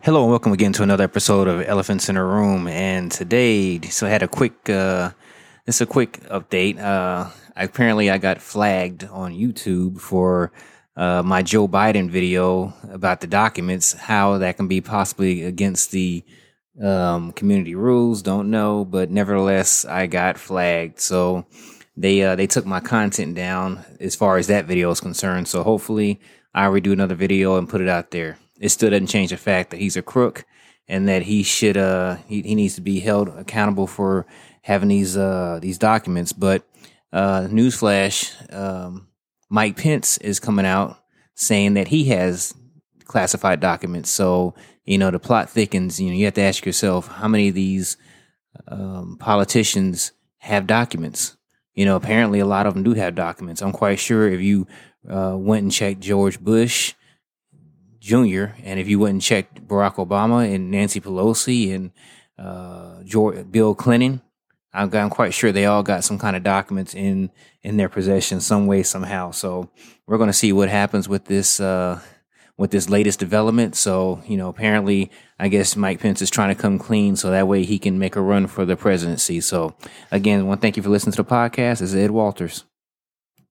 Hello and welcome again to another episode of Elephants in a Room. And today, so I had a quick, uh, it's a quick update. Uh, apparently, I got flagged on YouTube for uh, my Joe Biden video about the documents. How that can be possibly against the um, community rules, don't know. But nevertheless, I got flagged. So they uh, they took my content down as far as that video is concerned. So hopefully, I'll redo another video and put it out there it still doesn't change the fact that he's a crook and that he should uh he, he needs to be held accountable for having these uh these documents. But uh newsflash, um Mike Pence is coming out saying that he has classified documents. So, you know, the plot thickens, you know, you have to ask yourself how many of these um, politicians have documents. You know, apparently a lot of them do have documents. I'm quite sure if you uh, went and checked George Bush Jr. And if you wouldn't check Barack Obama and Nancy Pelosi and uh, George, Bill Clinton, I'm, I'm quite sure they all got some kind of documents in in their possession, some way, somehow. So we're going to see what happens with this uh, with this latest development. So you know, apparently, I guess Mike Pence is trying to come clean, so that way he can make a run for the presidency. So again, I want to thank you for listening to the podcast. This is Ed Walters.